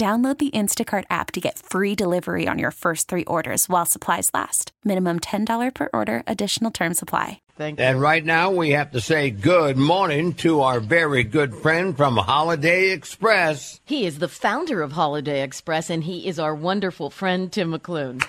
Download the Instacart app to get free delivery on your first three orders while supplies last. Minimum $10 per order, additional term supply. Thank you. And right now we have to say good morning to our very good friend from Holiday Express. He is the founder of Holiday Express, and he is our wonderful friend, Tim McLoone.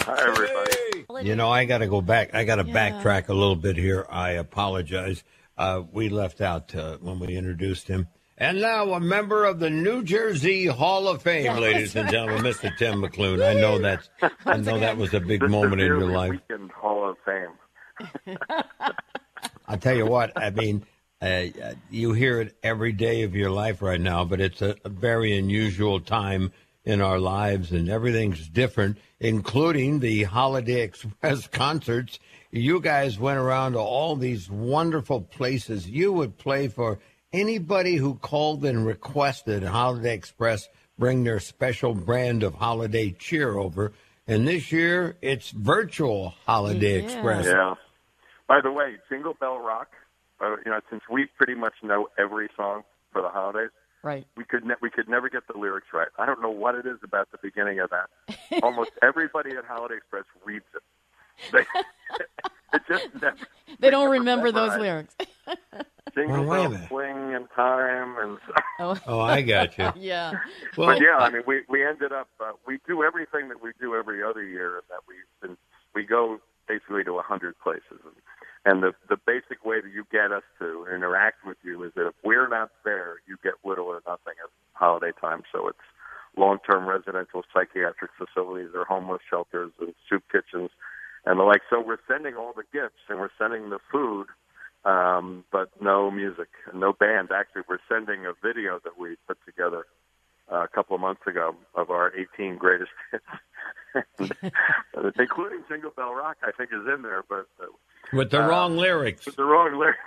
Hi, everybody. You know, I got to go back. I got to Yeah. backtrack a little bit here. I apologize. Uh, we left out uh, when we introduced him. And now a member of the New Jersey Hall of Fame, ladies and gentlemen, Mr. Tim McLoone. I know that's, I know that was a big This moment in your life. Weekend Hall of Fame. I tell you what, I mean, uh, you hear it every day of your life right now, but it's a, a very unusual time in our lives, and everything's different, including the Holiday Express concerts. You guys went around to all these wonderful places. You would play for anybody who called and requested Holiday Express bring their special brand of holiday cheer over. And this year, it's virtual Holiday Yeah. Express. Yeah. By the way, Jingle Bell Rock. Uh, you know, since we pretty much know every song for the holidays, Right. we could ne- we could never get the lyrics right. I don't know what it is about the beginning of that. Almost everybody at Holiday Express reads it. They, it just never, They don't remember those memorize. lyrics. Jingle Well, wait a Bell minute. Swing and time and. Oh, Oh, I got you. yeah. Well, but yeah, I mean, we we ended up uh, we do everything that we do every other year. That we've been we go basically to a hundred places, and, and the the basic way that you get us to interact with you is that if we're not there, you get little or nothing at holiday time. So it's long-term residential psychiatric facilities or homeless shelters and soup kitchens and the like. So we're sending all the gifts and we're sending the food um, but no music, no band. Actually, we're sending a video that we put together uh, a couple of months ago of our 18 greatest hits, including Jingle Bell Rock. I think is in there, but uh, with the Uh, wrong lyrics. with the wrong lyrics.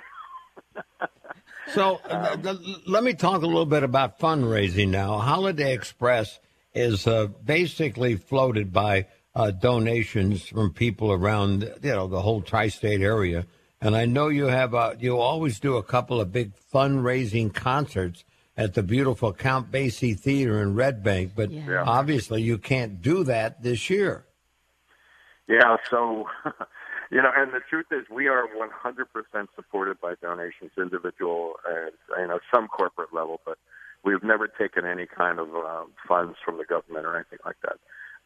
So uh, l- l- let me talk a little bit about fundraising now. Holiday Express is uh, basically floated by uh, donations from people around, you know, the whole tri-state area. And I know you have, a, you always do a couple of big fundraising concerts at the beautiful Count Basie Theater in Red Bank, but Yeah. obviously you can't do that this year. Yeah, so you know, and the truth is, we are 100% supported by donations, individual and you know some corporate level, but we've never taken any kind of um, funds from the government or anything like that.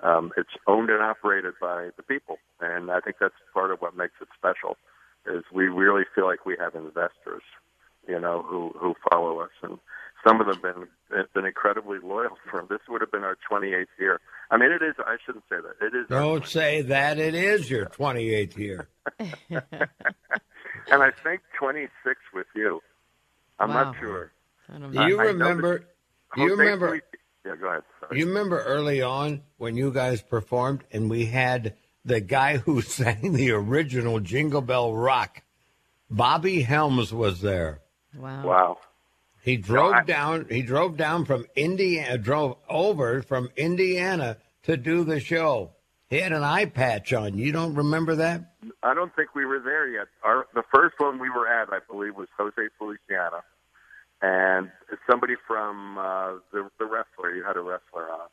Um, it's owned and operated by the people, and I think that's part of what makes it special. Is we really feel like we have investors, you know, who who follow us, and some of them have been been incredibly loyal. For this would have been our 28th year. I mean, it is. I shouldn't say that. It is. Don't say that it is your 28th year. and I think 26 with you. I'm Wow. not sure. I don't Do you I know remember? Do you remember? Feliciano- Yeah, go ahead. Sorry. You remember early on when you guys performed and we had the guy who sang the original Jingle Bell Rock, Bobby Helms was there. Wow. wow. He drove I- down. He drove down from Indiana. Uh, drove over from Indiana to do the show. He had an eye patch on. You don't remember that? I don't think we were there yet. Our the first one we were at, I believe, was Jose Feliciano, and somebody from uh, the the wrestler. You had a wrestler on.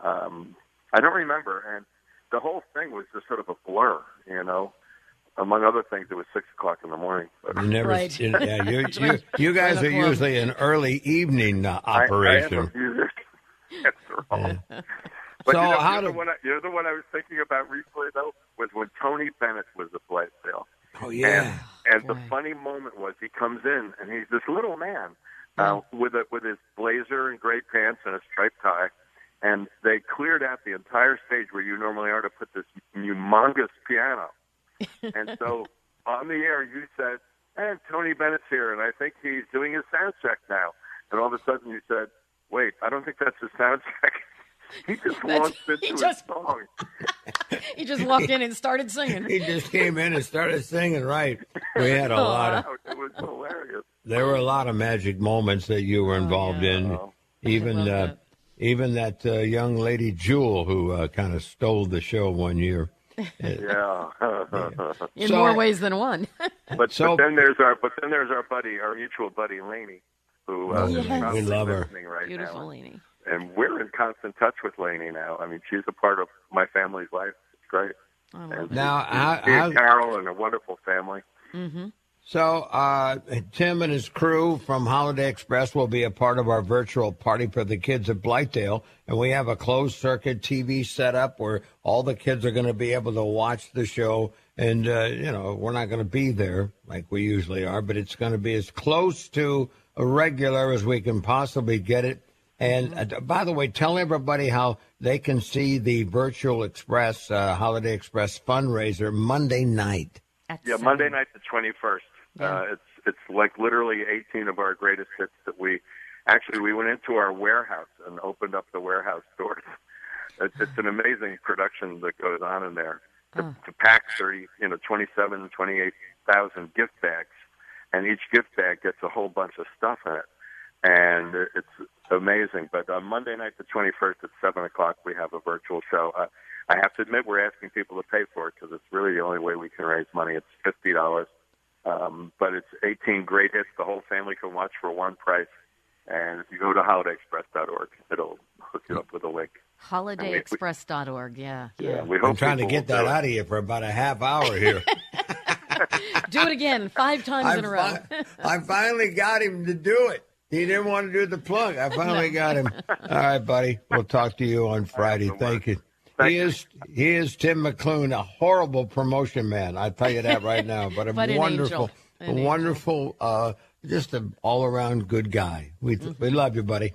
Um, I don't remember, and the whole thing was just sort of a blur, you know. among other things, it was six o'clock in the morning. But You never, Right. you, yeah, you, you, you guys are usually an early evening uh, I- I, am operation. a music. After all. Yeah. But So you know, how you do- the one I, you know the one I was thinking about recently though was when Tony Bennett was at Blythedale. oh And, and the funny moment was he comes in and he's this little man uh, with a, with his blazer and gray pants and a striped tie, and they cleared out the entire stage where you normally are to put this humongous piano. and so on the air you said, "And Tony Bennett's here, and I think he's doing his sound check now." And all of a sudden you said, "Wait, I don't think that's his sound check." he just That's- launched into he his just- song. He just walked in and started singing. He just came in and started singing. Right, we had a lot of. It was hilarious. There were a lot of magic moments that you were involved in. Oh. Even uh, that. even that uh, young lady Jewel who uh, kind of stole the show one year. Yeah. In So- more ways than one. But, So- but then there's our but then there's our buddy, our mutual buddy Laney, who uh, Oh, is yes. we love her. right Beautiful, now. Lainey. And we're in constant touch with Laney now. I mean, she's a part of my family's life. It's great. I love And it. Now, how, she how, and Carol and a wonderful family. Mm-hmm. so uh, Tim and his crew from Holiday Express will be a part of our virtual party for the kids at Blythedale, and we have a closed circuit TV set up where all the kids are going to be able to watch the show. And uh, you know, we're not going to be there like we usually are, but it's going to be as close to a regular as we can possibly get it. And uh, by the way, tell everybody how they can see the Virtual Express uh, Holiday Express fundraiser Monday night. At Yeah, seven. Monday night the twenty first. Yeah. Uh, it's it's like literally eighteen of our greatest hits that we actually we went into our warehouse and opened up the warehouse doors. It's, it's an amazing production that goes on in there. To, to pack thirty, you know, twenty seven, twenty eight thousand gift bags, and each gift bag gets a whole bunch of stuff in it, and it's amazing. But on Monday night the twenty first at seven o'clock we have a virtual show. Uh, I have to admit we're asking people to pay for it because it's really the only way we can raise money. It's fifty dollars, um, but it's eighteen great hits. The whole family can watch for one price. And if you go to holidayexpress.org, it'll hook you up with a link. HolidayExpress.org. Yeah, Yeah, yeah. we hope I'm trying to get that out of you for about a half hour here. Do it again five times in a row. fi- I finally got him to do it. He didn't want to do the plug. I finally got him. All right, buddy. We'll talk to you on Friday. so Thank you. Thank he you. is he is Tim McLoone, a horrible promotion man. I tell you that right now. But a But wonderful, angel. a An wonderful, uh, just an all around good guy. We we love you, buddy.